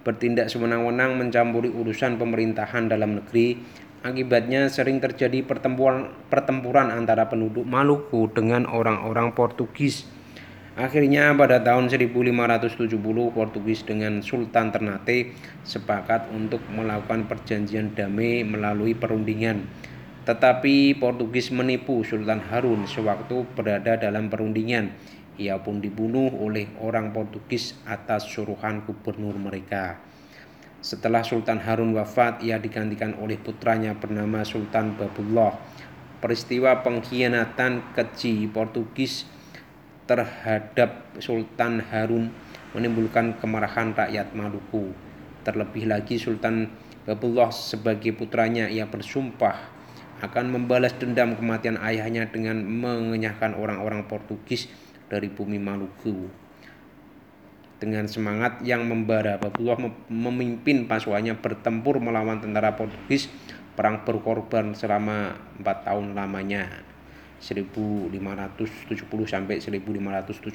bertindak sewenang-wenang mencampuri urusan pemerintahan dalam negeri. Akibatnya sering terjadi pertempuran, pertempuran antara penduduk Maluku dengan orang-orang Portugis. Akhirnya pada tahun 1570 Portugis dengan Sultan Ternate sepakat untuk melakukan perjanjian damai melalui perundingan. Tetapi Portugis menipu Sultan Harun sewaktu berada dalam perundingan. Ia pun dibunuh oleh orang Portugis atas suruhan gubernur mereka. Setelah Sultan Harun wafat, ia digantikan oleh putranya bernama Sultan Babullah. Peristiwa pengkhianatan keji Portugis terhadap Sultan Harun menimbulkan kemarahan rakyat Maluku. Terlebih lagi Sultan Babullah sebagai putranya ia bersumpah akan membalas dendam kematian ayahnya dengan mengenyahkan orang-orang Portugis dari bumi Maluku dengan semangat yang membara. Babullah memimpin pasukannya bertempur melawan tentara Portugis. Perang berkorban selama 4 tahun lamanya. 1570 sampai 1570